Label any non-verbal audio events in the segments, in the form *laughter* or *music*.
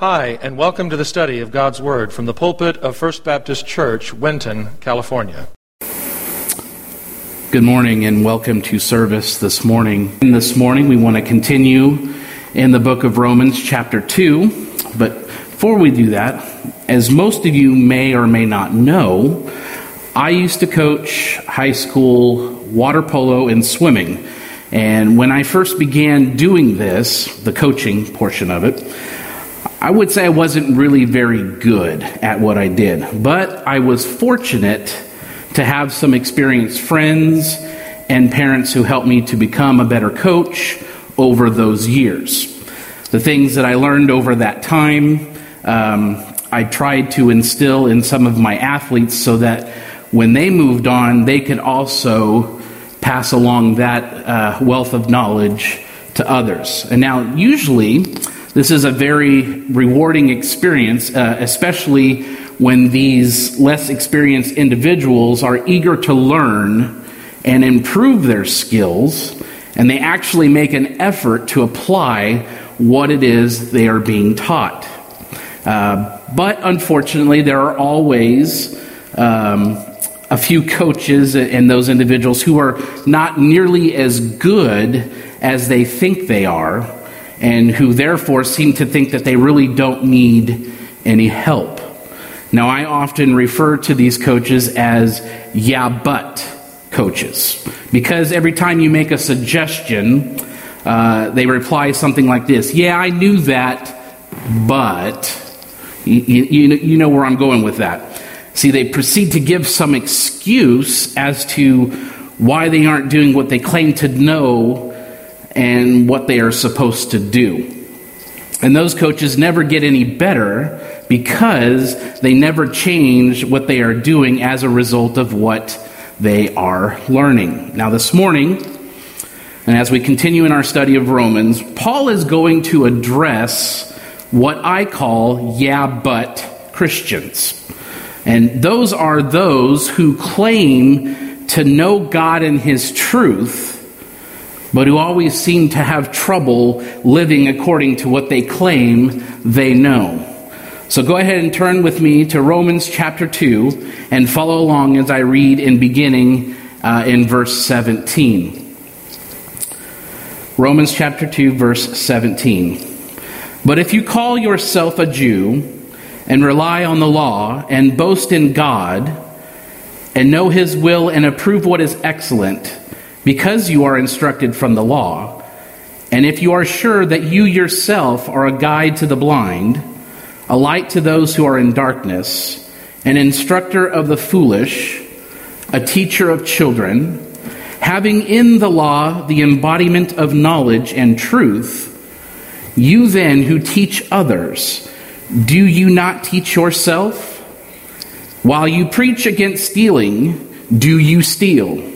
Hi, and welcome to the study of God's Word from the pulpit of First Baptist Church, Winton, California. Good morning and welcome to service this morning. And this morning we want to continue in the book of Romans, chapter 2. But before we do that, as most of you may or may not know, I used to coach high school water polo and swimming. And when I first began doing this, the coaching portion of it, I would say I wasn't really very good at what I did, but I was fortunate to have some experienced friends and parents who helped me to become a better coach over those years. The things that I learned over that time, um, I tried to instill in some of my athletes so that when they moved on, they could also pass along that uh, wealth of knowledge to others. And now, usually, this is a very rewarding experience, uh, especially when these less experienced individuals are eager to learn and improve their skills, and they actually make an effort to apply what it is they are being taught. Uh, but unfortunately, there are always um, a few coaches and those individuals who are not nearly as good as they think they are and who therefore seem to think that they really don't need any help. Now, I often refer to these coaches as yeah, but coaches, because every time you make a suggestion, uh, they reply something like this Yeah, I knew that, but. You, you, you know where I'm going with that. See, they proceed to give some excuse as to why they aren't doing what they claim to know and what they are supposed to do. And those coaches never get any better because they never change what they are doing as a result of what they are learning. Now, this morning, and as we continue in our study of Romans, Paul is going to address what I call yeah, but Christians. And those are those who claim to know God and His truth but who always seem to have trouble living according to what they claim they know. So go ahead and turn with me to Romans chapter 2 and follow along as I read in beginning uh, in verse 17. Romans chapter 2, verse 17. But if you call yourself a Jew and rely on the law and boast in God and know his will and approve what is excellent, because you are instructed from the law, and if you are sure that you yourself are a guide to the blind, a light to those who are in darkness, an instructor of the foolish, a teacher of children, having in the law the embodiment of knowledge and truth, you then who teach others, do you not teach yourself? While you preach against stealing, do you steal?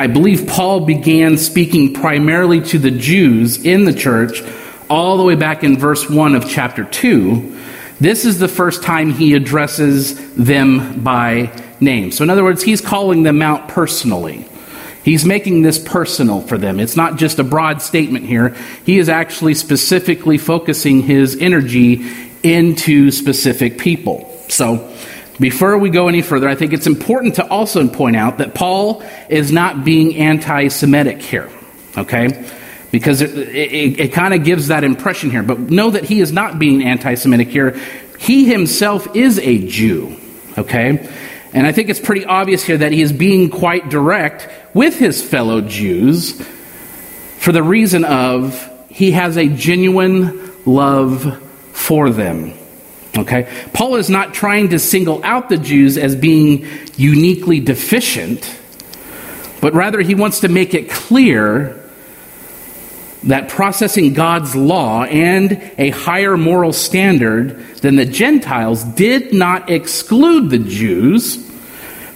I believe Paul began speaking primarily to the Jews in the church all the way back in verse 1 of chapter 2. This is the first time he addresses them by name. So, in other words, he's calling them out personally. He's making this personal for them. It's not just a broad statement here. He is actually specifically focusing his energy into specific people. So, before we go any further, I think it's important to also point out that Paul is not being anti Semitic here, okay? Because it, it, it kind of gives that impression here. But know that he is not being anti Semitic here. He himself is a Jew, okay? And I think it's pretty obvious here that he is being quite direct with his fellow Jews for the reason of he has a genuine love for them. Okay? Paul is not trying to single out the Jews as being uniquely deficient, but rather he wants to make it clear that processing God's law and a higher moral standard than the Gentiles did not exclude the Jews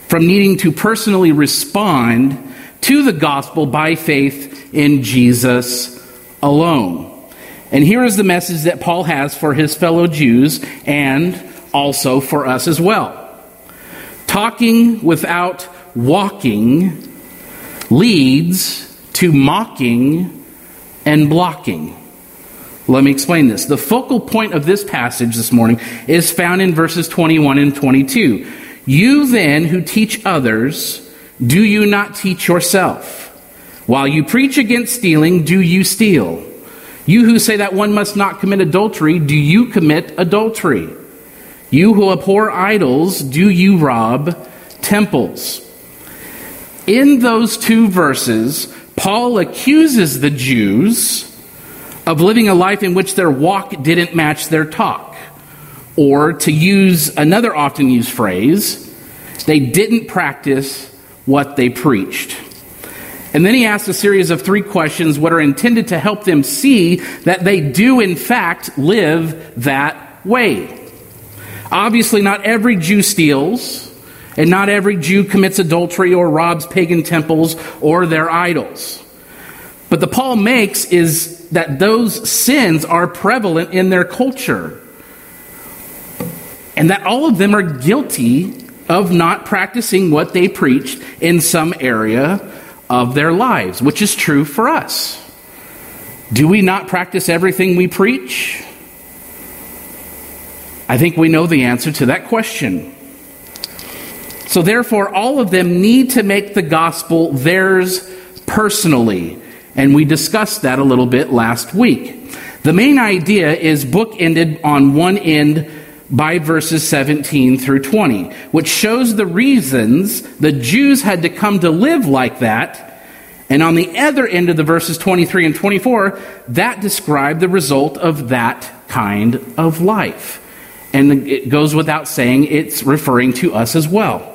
from needing to personally respond to the gospel by faith in Jesus alone. And here is the message that Paul has for his fellow Jews and also for us as well. Talking without walking leads to mocking and blocking. Let me explain this. The focal point of this passage this morning is found in verses 21 and 22. You then who teach others, do you not teach yourself? While you preach against stealing, do you steal? You who say that one must not commit adultery, do you commit adultery? You who abhor idols, do you rob temples? In those two verses, Paul accuses the Jews of living a life in which their walk didn't match their talk. Or, to use another often used phrase, they didn't practice what they preached. And then he asks a series of three questions what are intended to help them see that they do, in fact, live that way. Obviously, not every Jew steals, and not every Jew commits adultery or robs pagan temples or their idols. But the Paul makes is that those sins are prevalent in their culture. And that all of them are guilty of not practicing what they preached in some area of their lives, which is true for us. Do we not practice everything we preach? I think we know the answer to that question. So, therefore, all of them need to make the gospel theirs personally. And we discussed that a little bit last week. The main idea is bookended on one end by verses 17 through 20, which shows the reasons the Jews had to come to live like that. And on the other end of the verses 23 and 24, that describe the result of that kind of life. And it goes without saying, it's referring to us as well.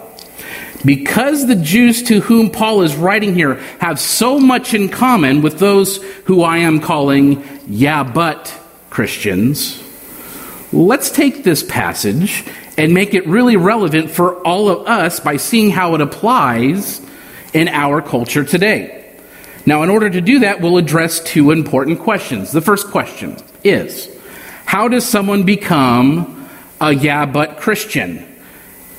Because the Jews to whom Paul is writing here have so much in common with those who I am calling, yeah, but Christians, let's take this passage and make it really relevant for all of us by seeing how it applies in our culture today. Now, in order to do that, we'll address two important questions. The first question is How does someone become a yeah, but Christian?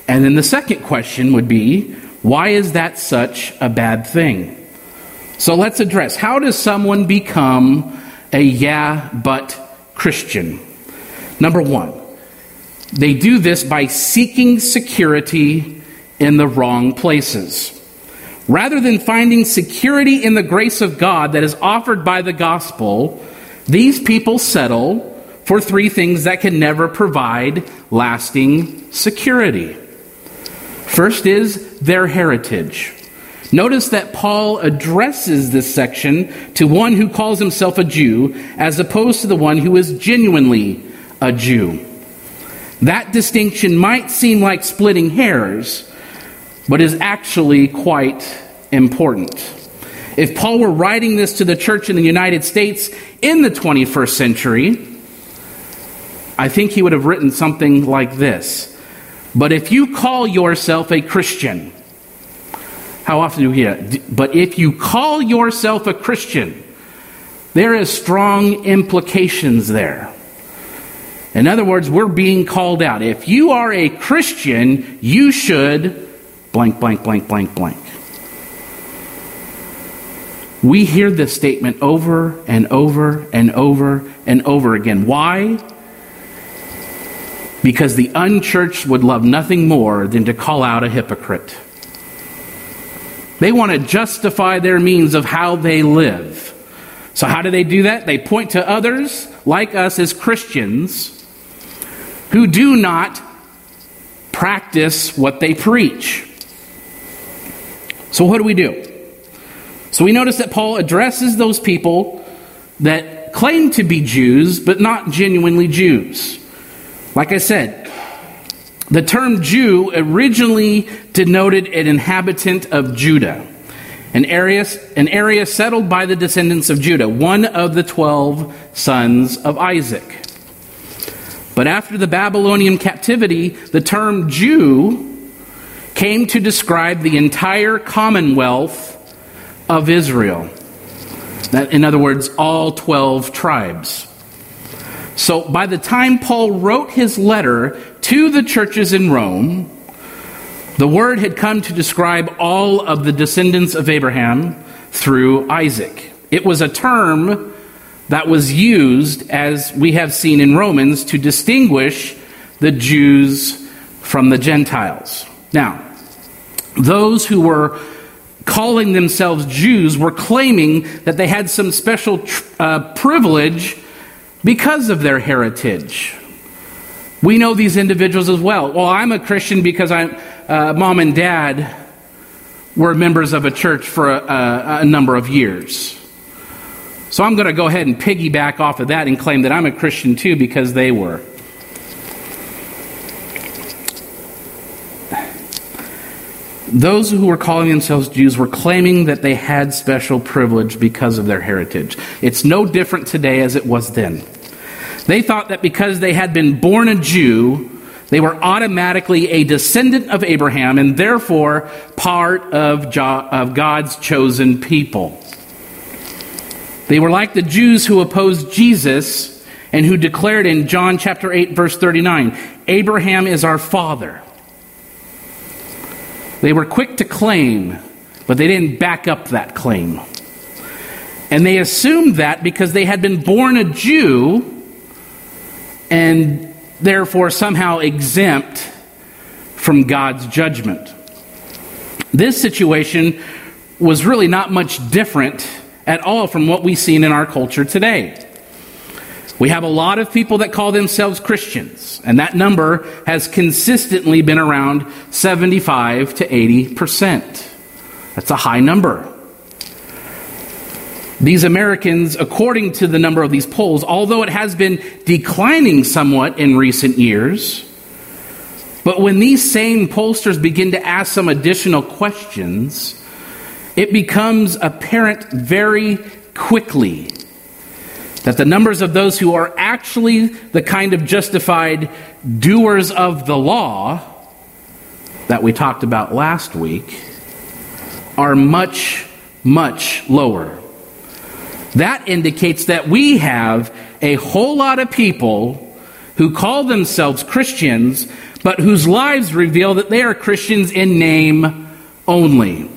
And then the second question would be, why is that such a bad thing? So let's address how does someone become a yeah, but Christian? Number one, they do this by seeking security in the wrong places. Rather than finding security in the grace of God that is offered by the gospel, these people settle for three things that can never provide lasting security. First is their heritage. Notice that Paul addresses this section to one who calls himself a Jew as opposed to the one who is genuinely a Jew. That distinction might seem like splitting hairs, but is actually quite important. If Paul were writing this to the church in the United States in the 21st century, I think he would have written something like this but if you call yourself a Christian, how often do we hear? But if you call yourself a Christian, there is strong implications there. In other words, we're being called out. If you are a Christian, you should blank, blank, blank, blank, blank. We hear this statement over and over and over and over again. Why? because the unchurched would love nothing more than to call out a hypocrite. They want to justify their means of how they live. So, how do they do that? They point to others, like us as Christians, who do not practice what they preach. So, what do we do? So, we notice that Paul addresses those people that claim to be Jews, but not genuinely Jews. Like I said, the term Jew originally denoted an inhabitant of Judah. an area, an area settled by the descendants of Judah, one of the twelve sons of Isaac. But after the Babylonian captivity, the term Jew came to describe the entire commonwealth of Israel. That, in other words, all 12 tribes. So by the time Paul wrote his letter to the churches in Rome, the word had come to describe all of the descendants of Abraham through Isaac. It was a term that was used, as we have seen in Romans, to distinguish the Jews from the Gentiles. Now, those who were calling themselves Jews were claiming that they had some special uh, privilege because of their heritage. We know these individuals as well. Well, I'm a Christian because I'm, uh, mom and dad were members of a church for a, a number of years. So I'm going to go ahead and piggyback off of that and claim that I'm a Christian too because they were. Those who were calling themselves Jews were claiming that they had special privilege because of their heritage. It's no different today as it was then. They thought that because they had been born a Jew, they were automatically a descendant of Abraham and therefore part of, God's chosen people. They were like the Jews who opposed Jesus and who declared in John chapter 8 verse 39, Abraham is our father. They were quick to claim, but they didn't back up that claim. And they assumed that because they had been born a Jew and therefore somehow exempt from God's judgment. This situation was really not much different at all from what we've seen in our culture today. We have a lot of people that call themselves Christians, and that number has consistently been around 75 to 80%. That's a high number. These Americans, according to the number of these polls, although it has been declining somewhat in recent years, but when these same pollsters begin to ask some additional questions, it becomes apparent very quickly that the numbers of those who are actually the kind of justified doers of the law that we talked about last week are much, much lower. That indicates that we have a whole lot of people who call themselves Christians, but whose lives reveal that they are Christians in name only.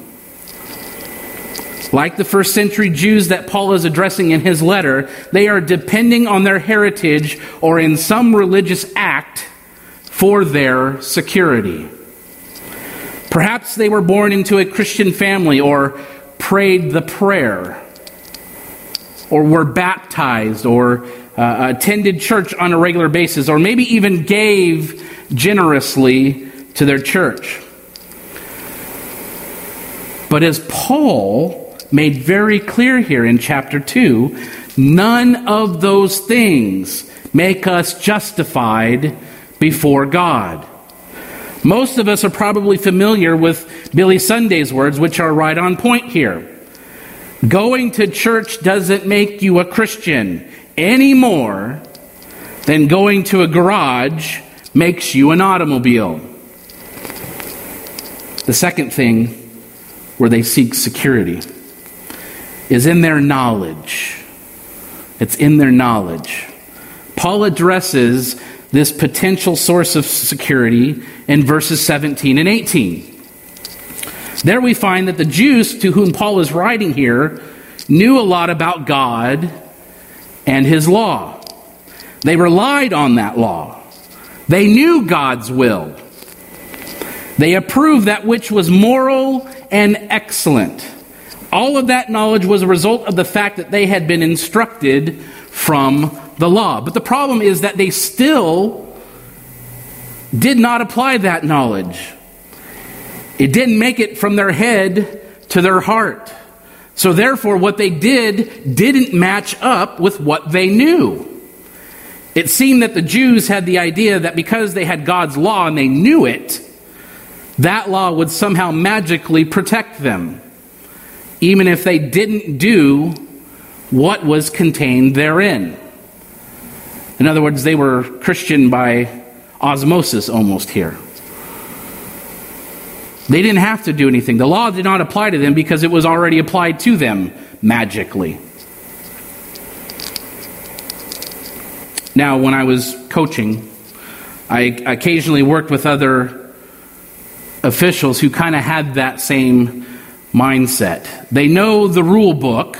Like the first century Jews that Paul is addressing in his letter, they are depending on their heritage or in some religious act for their security. Perhaps they were born into a Christian family or prayed the prayer or were baptized or uh, attended church on a regular basis or maybe even gave generously to their church. But as Paul made very clear here in chapter 2 none of those things make us justified before God. Most of us are probably familiar with Billy Sunday's words, which are right on point here. Going to church doesn't make you a Christian any more than going to a garage makes you an automobile. The second thing where they seek security is in their knowledge. It's in their knowledge. Paul addresses this potential source of security in verses 17 and 18. There we find that the Jews to whom Paul is writing here knew a lot about God and his law. They relied on that law. They knew God's will. They approved that which was moral and excellent. All of that knowledge was a result of the fact that they had been instructed from the law. But the problem is that they still did not apply that knowledge. It didn't make it from their head to their heart. So therefore, what they did didn't match up with what they knew. It seemed that the Jews had the idea that because they had God's law and they knew it, that law would somehow magically protect them. Even if they didn't do what was contained therein. In other words, they were Christian by osmosis almost here. They didn't have to do anything. The law did not apply to them because it was already applied to them magically. Now, when I was coaching, I occasionally worked with other officials who kind of had that same mindset. They know the rule book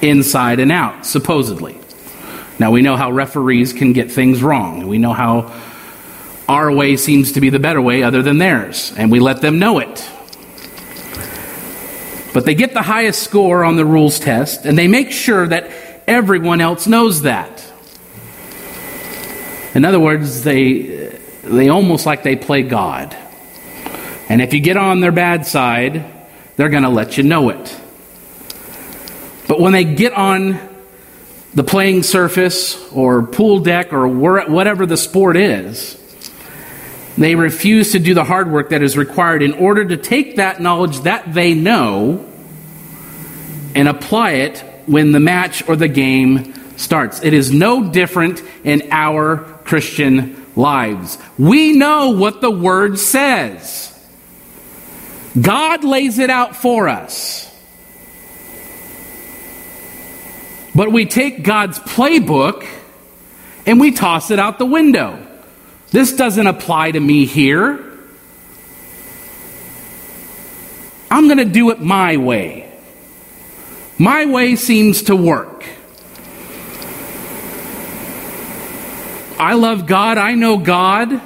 inside and out, supposedly. Now, we know how referees can get things wrong. We know how our way seems to be the better way other than theirs, and we let them know it. But they get the highest score on the rules test, and they make sure that everyone else knows that. In other words, they, they almost like they play God. And if you get on their bad side, they're going to let you know it. But when they get on the playing surface or pool deck or whatever the sport is, they refuse to do the hard work that is required in order to take that knowledge that they know and apply it when the match or the game starts. It is no different in our Christian lives. We know what the Word says, God lays it out for us. But we take God's playbook and we toss it out the window. This doesn't apply to me here. I'm going to do it my way. My way seems to work. I love God. I know God.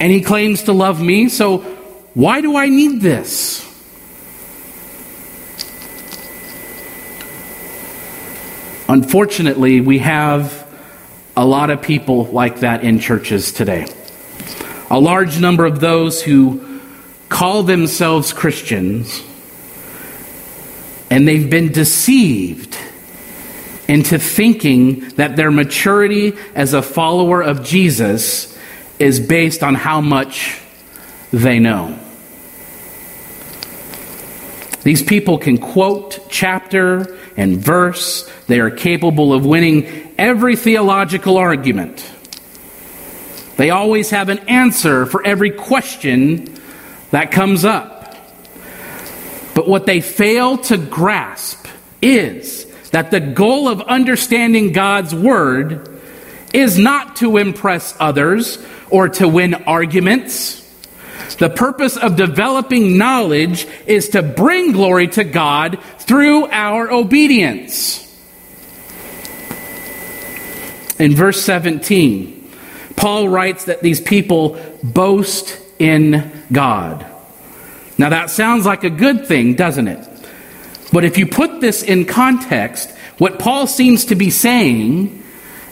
And He claims to love me. So why do I need this? Unfortunately, we have a lot of people like that in churches today. A large number of those who call themselves Christians and they've been deceived into thinking that their maturity as a follower of Jesus is based on how much they know. These people can quote chapter and verse. They are capable of winning every theological argument. They always have an answer for every question that comes up. But what they fail to grasp is that the goal of understanding God's Word is not to impress others or to win arguments. The purpose of developing knowledge is to bring glory to God through our obedience. In verse 17, Paul writes that these people boast in God. Now that sounds like a good thing, doesn't it? But if you put this in context, what Paul seems to be saying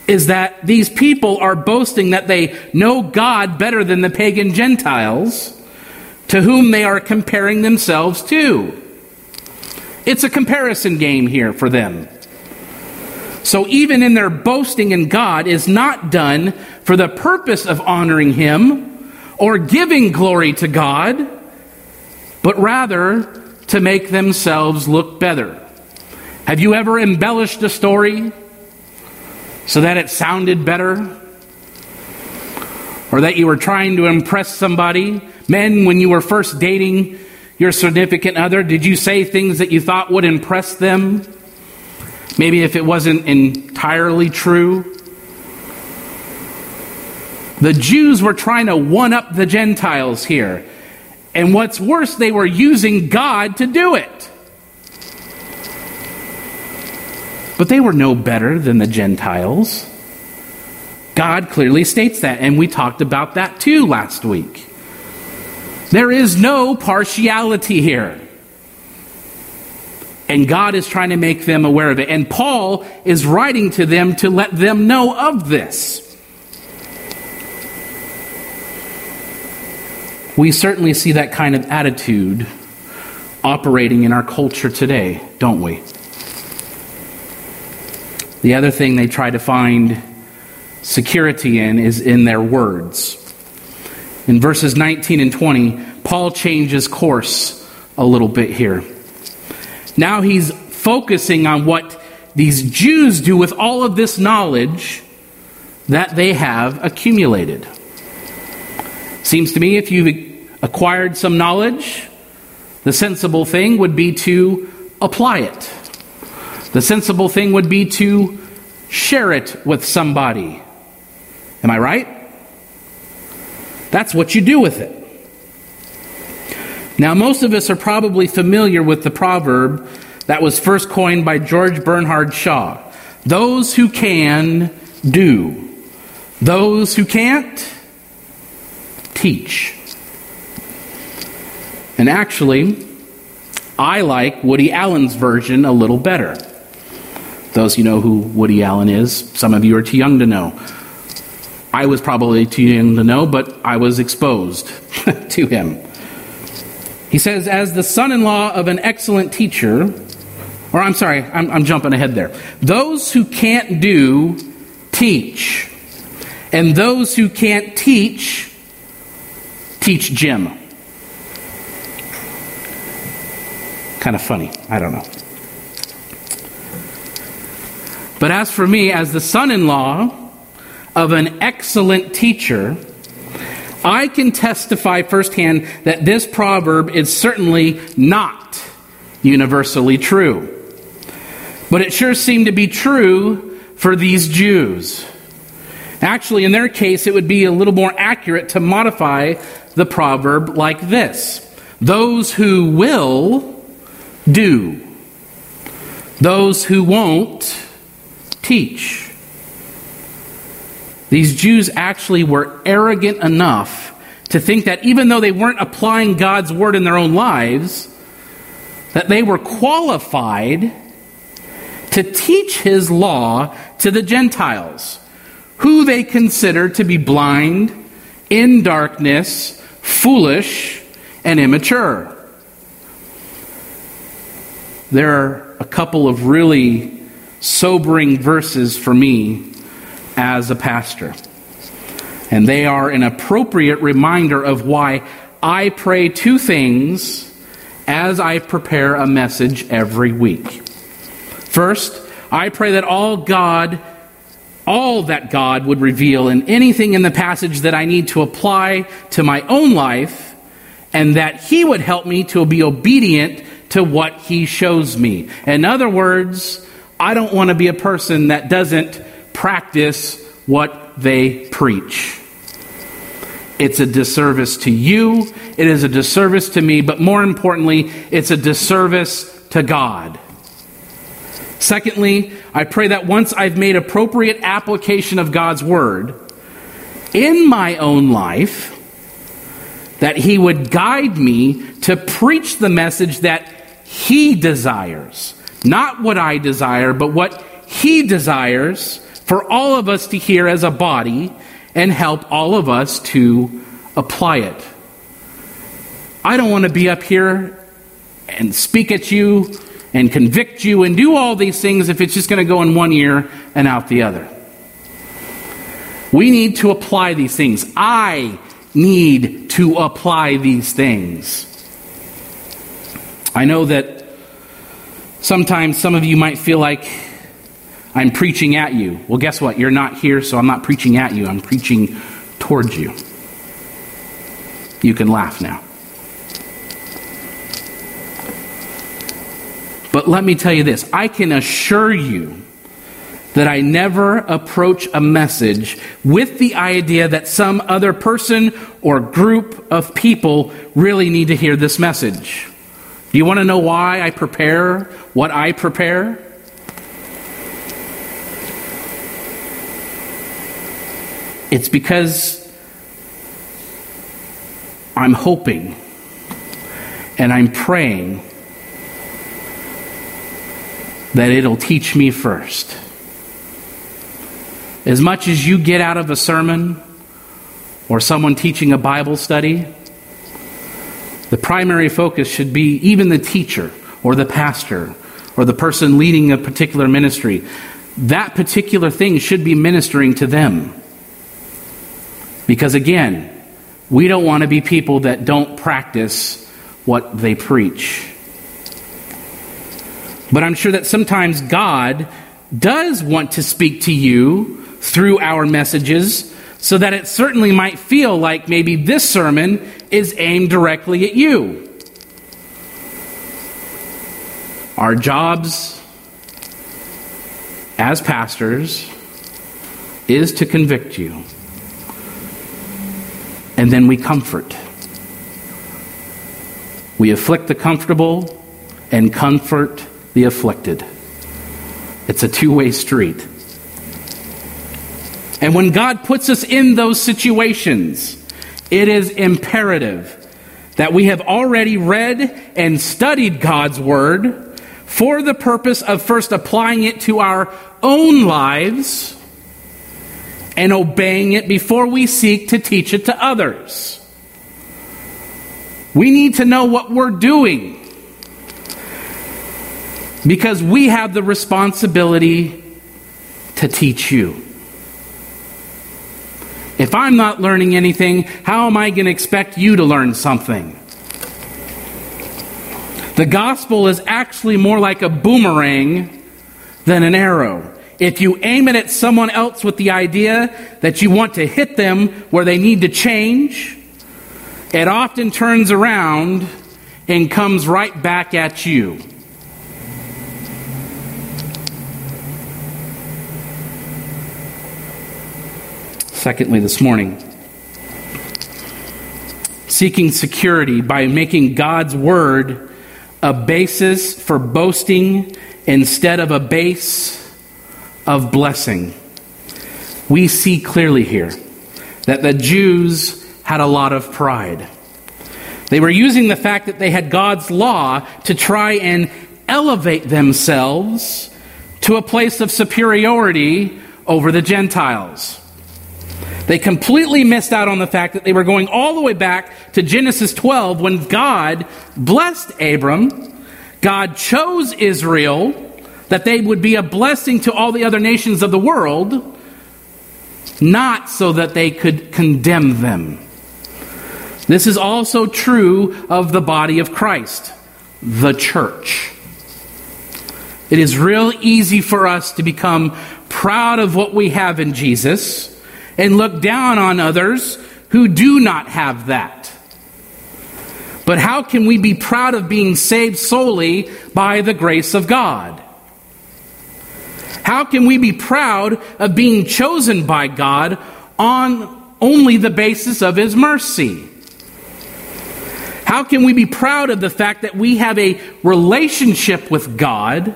is that these people are boasting that they know God better than the pagan Gentiles to whom they are comparing themselves to. It's a comparison game here for them. So even in their boasting in God is not done for the purpose of honoring Him or giving glory to God, but rather to make themselves look better. Have you ever embellished a story so that it sounded better? Or that you were trying to impress somebody? Men, when you were first dating your significant other, did you say things that you thought would impress them? Maybe if it wasn't entirely true. The Jews were trying to one up the Gentiles here. And what's worse, they were using God to do it. But they were no better than the Gentiles. God clearly states that, and we talked about that too last week. There is no partiality here. And God is trying to make them aware of it. And Paul is writing to them to let them know of this. We certainly see that kind of attitude operating in our culture today, don't we? The other thing they try to find security in is in their words. In verses 19 and 20, Paul changes course a little bit here. Now he's focusing on what these Jews do with all of this knowledge that they have accumulated. Seems to me if you've acquired some knowledge, the sensible thing would be to apply it. The sensible thing would be to share it with somebody. Am I right? That's what you do with it. Now, most of us are probably familiar with the proverb that was first coined by George Bernard Shaw Those who can, do. Those who can't, teach. And actually, I like Woody Allen's version a little better. Those you know who Woody Allen is, some of you are too young to know. I was probably too young to know, but I was exposed *laughs* to him. He says, as the son in law of an excellent teacher, or I'm sorry, I'm, I'm, jumping ahead there. Those who can't do, teach. And those who can't teach, teach gym. Kind of funny. I don't know. But as for me, as the son in law of an excellent teacher, I can testify firsthand that this proverb is certainly not universally true. But it sure seemed to be true for these Jews. Actually, in their case, it would be a little more accurate to modify the proverb like this Those who will, do. Those who won't, teach. These Jews actually were arrogant enough to think that even though they weren't applying God's word in their own lives, that they were qualified to teach his law to the Gentiles, who they considered to be blind, in darkness, foolish, and immature. There are a couple of really sobering verses for me as a pastor. And they are an appropriate reminder of why I pray two things as I prepare a message every week. First, I pray that all God, all that God would reveal in anything in the passage that I need to apply to my own life, and that He would help me to be obedient to what He shows me. In other words, I don't want to be a person that doesn't practice what they preach. It's a disservice to you, it is a disservice to me, but more importantly, it's a disservice to God. Secondly, I pray that once I've made appropriate application of God's word in my own life, that He would guide me to preach the message that He desires. Not what I desire, but what He desires for all of us to hear as a body and help all of us to apply it. I don't want to be up here and speak at you and convict you and do all these things if it's just going to go in one ear and out the other. We need to apply these things. I need to apply these things. I know that sometimes some of you might feel like I'm preaching at you. Well, guess what? You're not here, so I'm not preaching at you. I'm preaching towards you. You can laugh now. But let me tell you this I can assure you that I never approach a message with the idea that some other person or group of people really need to hear this message. Do you want to know why I prepare what I prepare? It's because I'm hoping and I'm praying that it'll teach me first. As much as you get out of a sermon or someone teaching a Bible study, the primary focus should be even the teacher or the pastor or the person leading a particular ministry. That particular thing should be ministering to them. Because again, we don't want to be people that don't practice what they preach. But I'm sure that sometimes God does want to speak to you through our messages so that it certainly might feel like maybe this sermon is aimed directly at you. Our jobs as pastors is to convict you. And then we comfort. We afflict the comfortable and comfort the afflicted. It's a two way street. And when God puts us in those situations, it is imperative that we have already read and studied God's Word for the purpose of first applying it to our own lives and obeying it before we seek to teach it to others. We need to know what we're doing because we have the responsibility to teach you. If I'm not learning anything, how am I going to expect you to learn something? The gospel is actually more like a boomerang than an arrow. If you aim it at someone else with the idea that you want to hit them where they need to change, it often turns around and comes right back at you. Secondly, this morning, seeking security by making God's word a basis for boasting instead of a base of blessing. We see clearly here that the Jews had a lot of pride. They were using the fact that they had God's law to try and elevate themselves to a place of superiority over the Gentiles. They completely missed out on the fact that they were going all the way back to Genesis 12 when God blessed Abram. God chose Israel that they would be a blessing to all the other nations of the world, not so that they could condemn them. This is also true of the body of Christ, the church. It is real easy for us to become proud of what we have in Jesus and look down on others who do not have that. But how can we be proud of being saved solely by the grace of God? How can we be proud of being chosen by God on only the basis of His mercy? How can we be proud of the fact that we have a relationship with God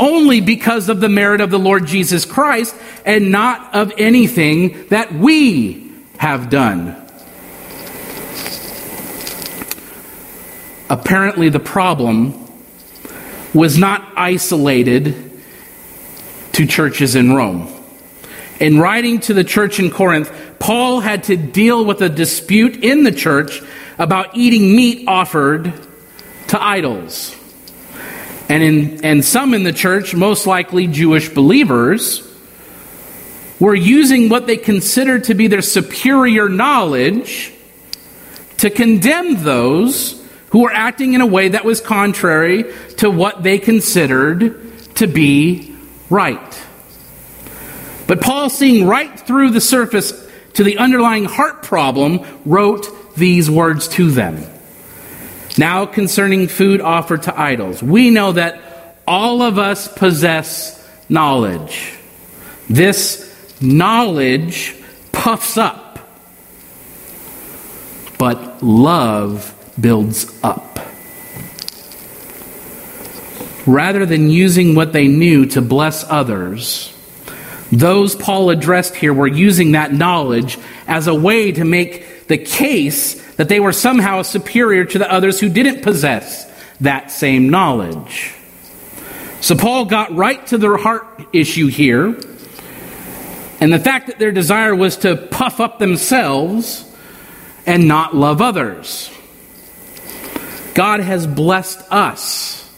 only because of the merit of the Lord Jesus Christ and not of anything that we have done. Apparently, the problem was not isolated to churches in Rome. In writing to the church in Corinth, Paul had to deal with a dispute in the church about eating meat offered to idols. And, in, and some in the church, most likely Jewish believers, were using what they considered to be their superior knowledge to condemn those who were acting in a way that was contrary to what they considered to be right. But Paul, seeing right through the surface to the underlying heart problem, wrote these words to them. Now, concerning food offered to idols, we know that all of us possess knowledge. This knowledge puffs up, but love builds up. Rather than using what they knew to bless others, those Paul addressed here were using that knowledge as a way to make the case that they were somehow superior to the others who didn't possess that same knowledge. So Paul got right to the heart issue here. And the fact that their desire was to puff up themselves and not love others. God has blessed us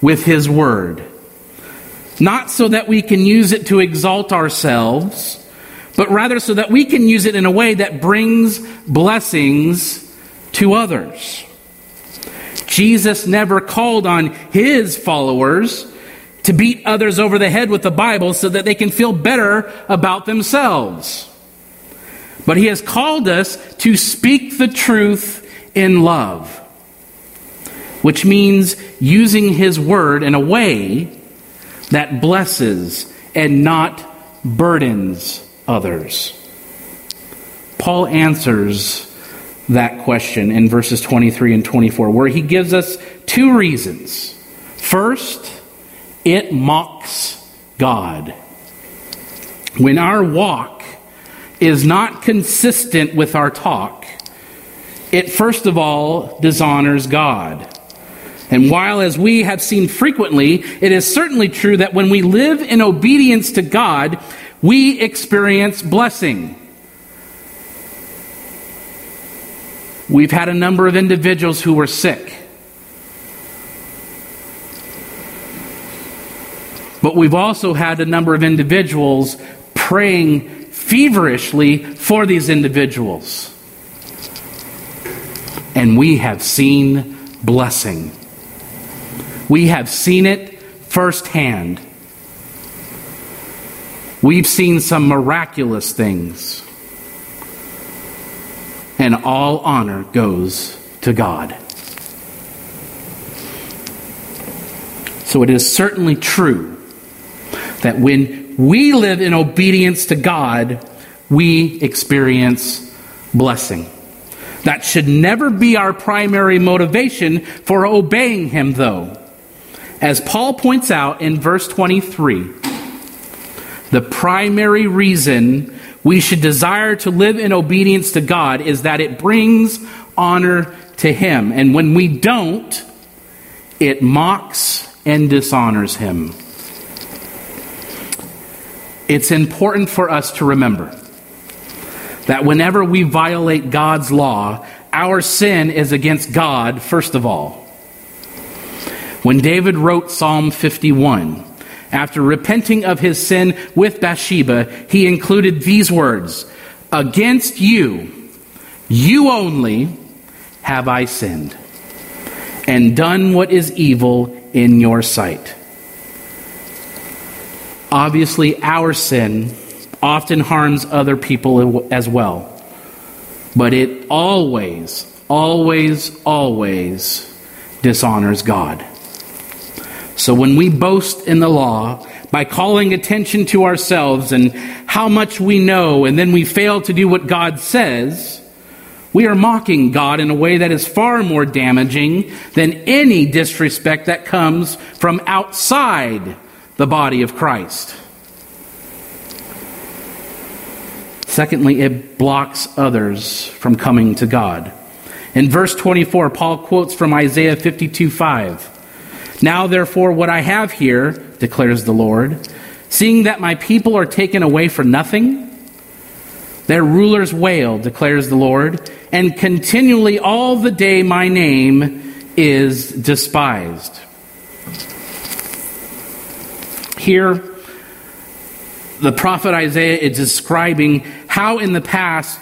with His Word. Not so that we can use it to exalt ourselves, but rather so that we can use it in a way that brings blessings to others. Jesus never called on his followers to beat others over the head with the Bible so that they can feel better about themselves. But he has called us to speak the truth in love, which means using his word in a way that blesses and not burdens others. Paul answers that question in verses 23 and 24, where he gives us two reasons. First, it mocks God. When our walk is not consistent with our talk, it first of all dishonors God. And while, as we have seen frequently, it is certainly true that when we live in obedience to God, we experience blessing. We've had a number of individuals who were sick. But we've also had a number of individuals praying feverishly for these individuals. And we have seen blessing. We have seen it firsthand. We've seen some miraculous things. And all honor goes to God. So it is certainly true that when we live in obedience to God, we experience blessing. That should never be our primary motivation for obeying Him, though. As Paul points out in verse 23, the primary reason we should desire to live in obedience to God is that it brings honor to Him. And when we don't, it mocks and dishonors Him. It's important for us to remember that whenever we violate God's law, our sin is against God, first of all. When David wrote Psalm 51, after repenting of his sin with Bathsheba, he included these words Against you, you only, have I sinned, and done what is evil in your sight. Obviously, our sin often harms other people as well, but it always, always, always dishonors God. So when we boast in the law by calling attention to ourselves and how much we know, and then we fail to do what God says, we are mocking God in a way that is far more damaging than any disrespect that comes from outside the body of Christ. Secondly, it blocks others from coming to God. In verse 24, Paul quotes from Isaiah 52 5. Now, therefore, what I have here, declares the Lord, seeing that my people are taken away for nothing, their rulers wail, declares the Lord, and continually all the day my name is despised. Here, the prophet Isaiah is describing how in the past,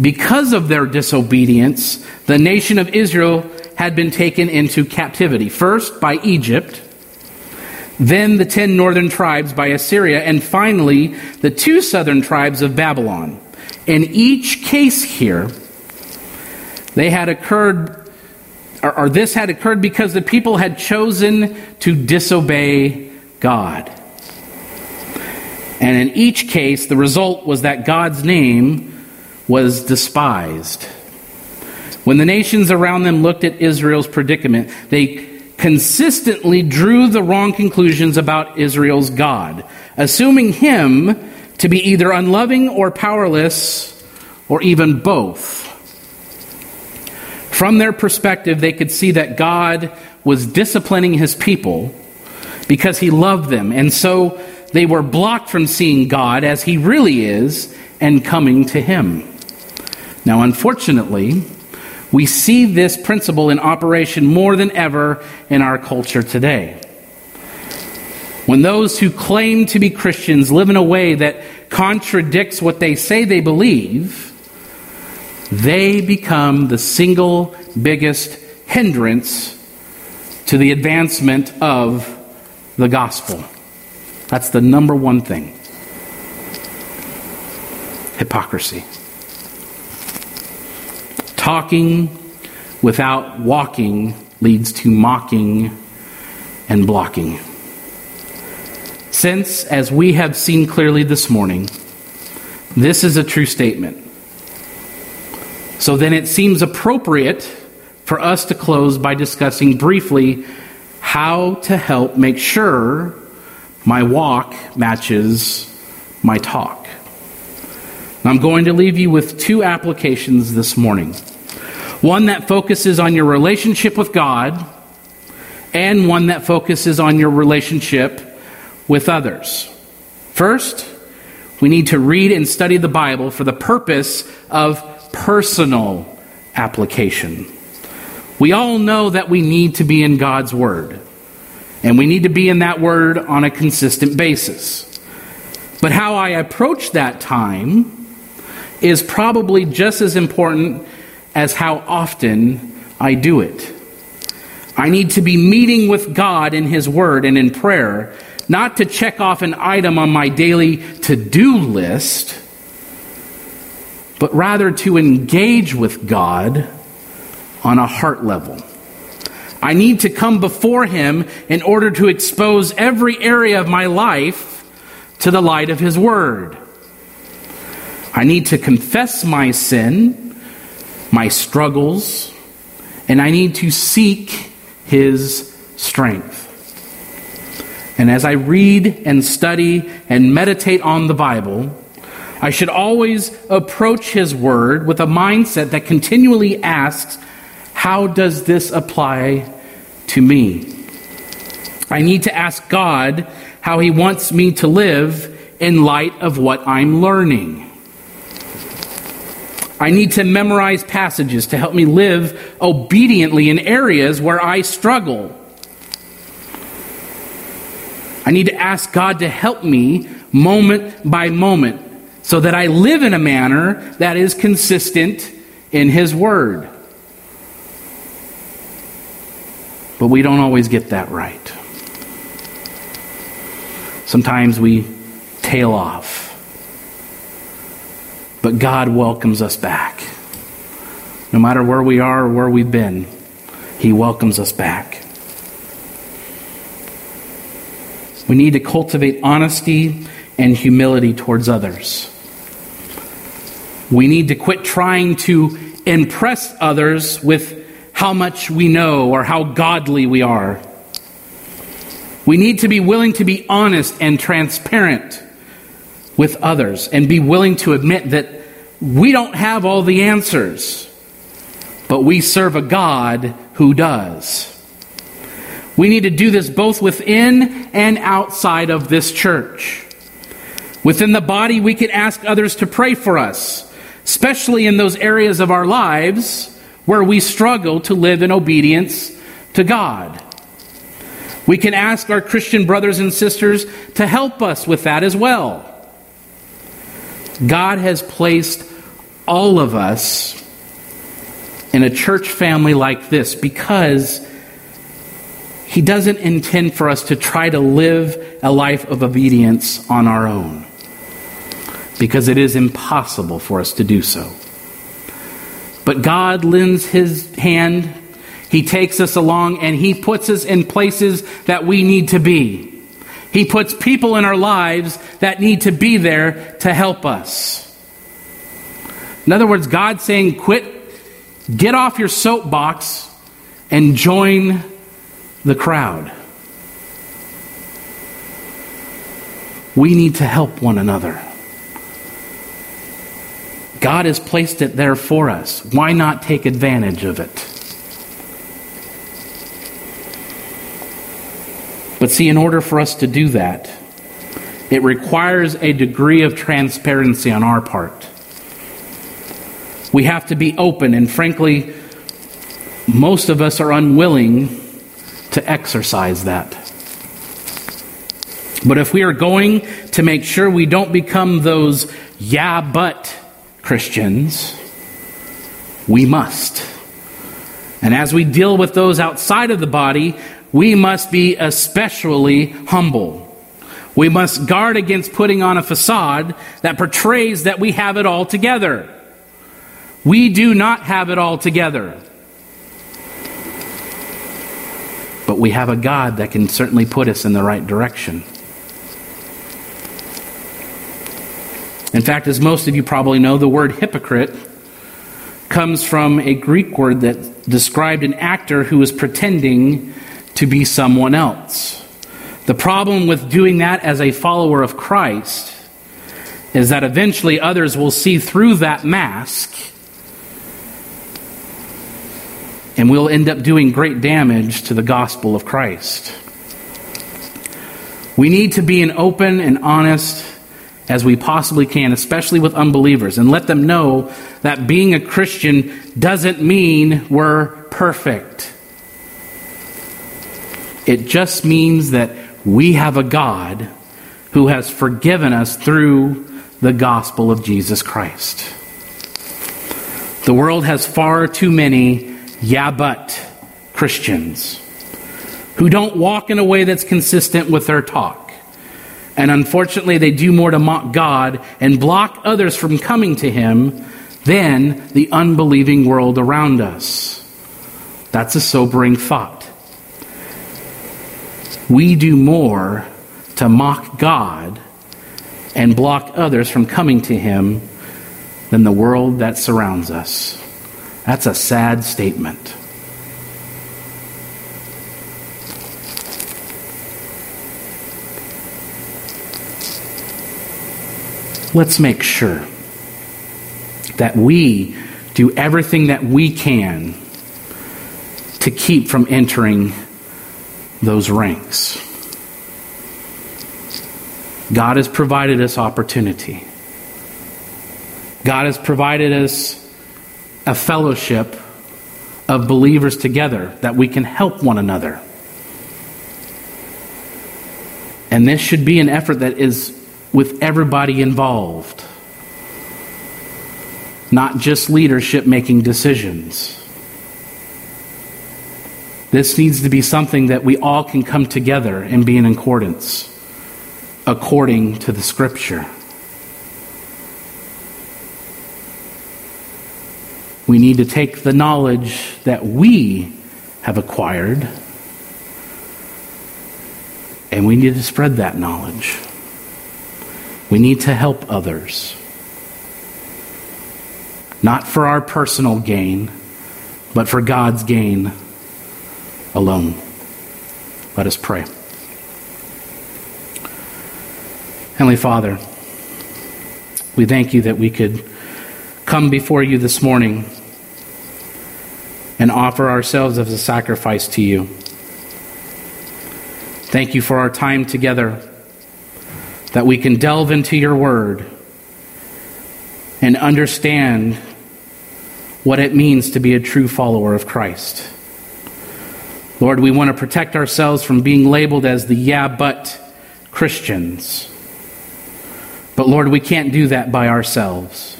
because of their disobedience, the nation of Israel had been taken into captivity. First by Egypt, then the ten northern tribes by Assyria, and finally the two southern tribes of Babylon. In each case here, they had occurred, or, or this had occurred because the people had chosen to disobey God. And in each case, the result was that God's name was despised. When the nations around them looked at Israel's predicament, they consistently drew the wrong conclusions about Israel's God, assuming him to be either unloving or powerless, or even both. From their perspective, they could see that God was disciplining his people because he loved them, and so they were blocked from seeing God as he really is and coming to him. Now, unfortunately, we see this principle in operation more than ever in our culture today. When those who claim to be Christians live in a way that contradicts what they say they believe, they become the single biggest hindrance to the advancement of the gospel. That's the number one thing hypocrisy. Talking without walking leads to mocking and blocking. Since, as we have seen clearly this morning, this is a true statement. So then it seems appropriate for us to close by discussing briefly how to help make sure my walk matches my talk. I'm going to leave you with two applications this morning one that focuses on your relationship with God, and one that focuses on your relationship with others. First, we need to read and study the Bible for the purpose of personal application. We all know that we need to be in God's Word, and we need to be in that Word on a consistent basis. But how I approach that time is probably just as important as how often I do it. I need to be meeting with God in His Word and in prayer, not to check off an item on my daily to do list, but rather to engage with God on a heart level. I need to come before Him in order to expose every area of my life to the light of His Word. I need to confess my sin, my struggles, and I need to seek His strength. And as I read and study and meditate on the Bible, I should always approach His Word with a mindset that continually asks, How does this apply to me? I need to ask God how He wants me to live in light of what I'm learning. I need to memorize passages to help me live obediently in areas where I struggle. I need to ask God to help me moment by moment so that I live in a manner that is consistent in His Word. But we don't always get that right. Sometimes we tail off. But God welcomes us back. No matter where we are or where we've been, He welcomes us back. We need to cultivate honesty and humility towards others. We need to quit trying to impress others with how much we know or how godly we are. We need to be willing to be honest and transparent with others and be willing to admit that we don't have all the answers, but we serve a God who does. We need to do this both within and outside of this church. Within the body, we can ask others to pray for us, especially in those areas of our lives where we struggle to live in obedience to God. We can ask our Christian brothers and sisters to help us with that as well. God has placed all of us in a church family like this because He doesn't intend for us to try to live a life of obedience on our own because it is impossible for us to do so. But God lends His hand, He takes us along, and He puts us in places that we need to be. He puts people in our lives that need to be there to help us. In other words, God's saying, quit, get off your soapbox and join the crowd. We need to help one another. God has placed it there for us. Why not take advantage of it? But see, in order for us to do that, it requires a degree of transparency on our part. We have to be open, and frankly, most of us are unwilling to exercise that. But if we are going to make sure we don't become those yeah, but Christians, we must. And as we deal with those outside of the body, we must be especially humble. We must guard against putting on a facade that portrays that we have it all together. We do not have it all together. But we have a God that can certainly put us in the right direction. In fact, as most of you probably know, the word hypocrite comes from a Greek word that described an actor who was pretending to be someone else. The problem with doing that as a follower of Christ is that eventually others will see through that mask and we'll end up doing great damage to the gospel of Christ. We need to be an open and honest as we possibly can, especially with unbelievers, and let them know that being a Christian doesn't mean we're perfect. It just means that we have a God who has forgiven us through the gospel of Jesus Christ. The world has far too many yeah but Christians who don't walk in a way that's consistent with their talk. And unfortunately, they do more to mock God and block others from coming to Him than the unbelieving world around us. That's a sobering thought. We do more to mock God and block others from coming to Him than the world that surrounds us. That's a sad statement. let's make sure that we do everything that we can to keep from entering those ranks. God has provided us opportunity. God has provided us a fellowship of believers together that we can help one another. And this should be an effort that is with everybody involved, not just leadership making decisions. This needs to be something that we all can come together and be in accordance according to the scripture. We need to take the knowledge that we have acquired and we need to spread that knowledge. We need to help others. Not for our personal gain, but for God's gain alone. Let us pray. Heavenly Father, we thank you that we could come before you this morning and offer ourselves as a sacrifice to you. Thank you for our time together that we can delve into your word and understand what it means to be a true follower of Christ. Lord, we want to protect ourselves from being labeled as the yeah, but Christians. But Lord, we can't do that by ourselves.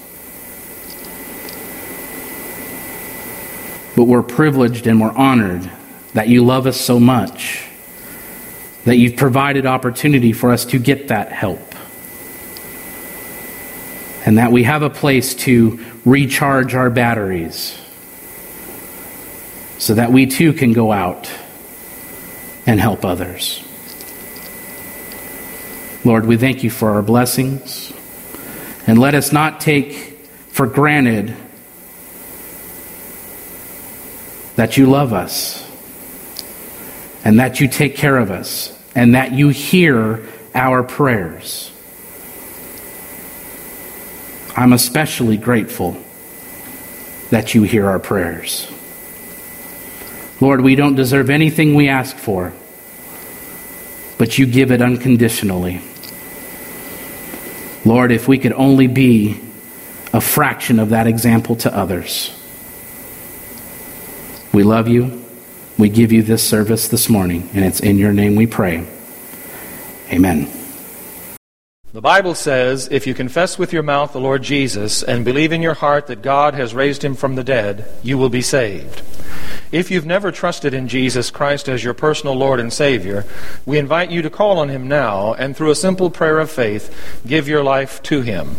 But we're privileged and we're honored that you love us so much that you've provided opportunity for us to get that help. And that we have a place to recharge our batteries so that we too can go out and help others. Lord, we thank you for our blessings. And let us not take for granted that you love us and that you take care of us and that you hear our prayers. I'm especially grateful that you hear our prayers. Lord, we don't deserve anything we ask for, but you give it unconditionally. Lord, if we could only be a fraction of that example to others. We love you. We give you this service this morning, and it's in your name we pray. Amen. The Bible says, if you confess with your mouth the Lord Jesus and believe in your heart that God has raised him from the dead, you will be saved. If you've never trusted in Jesus Christ as your personal Lord and Savior, we invite you to call on Him now and through a simple prayer of faith, give your life to Him.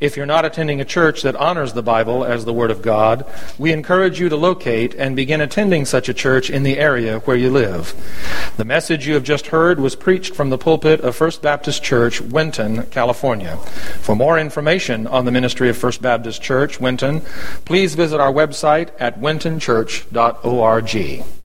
If you're not attending a church that honors the Bible as the Word of God, we encourage you to locate and begin attending such a church in the area where you live. The message you have just heard was preached from the pulpit of First Baptist Church, Winton, California. For more information on the ministry of First Baptist Church, Winton, please visit our website at wintonchurch.org org.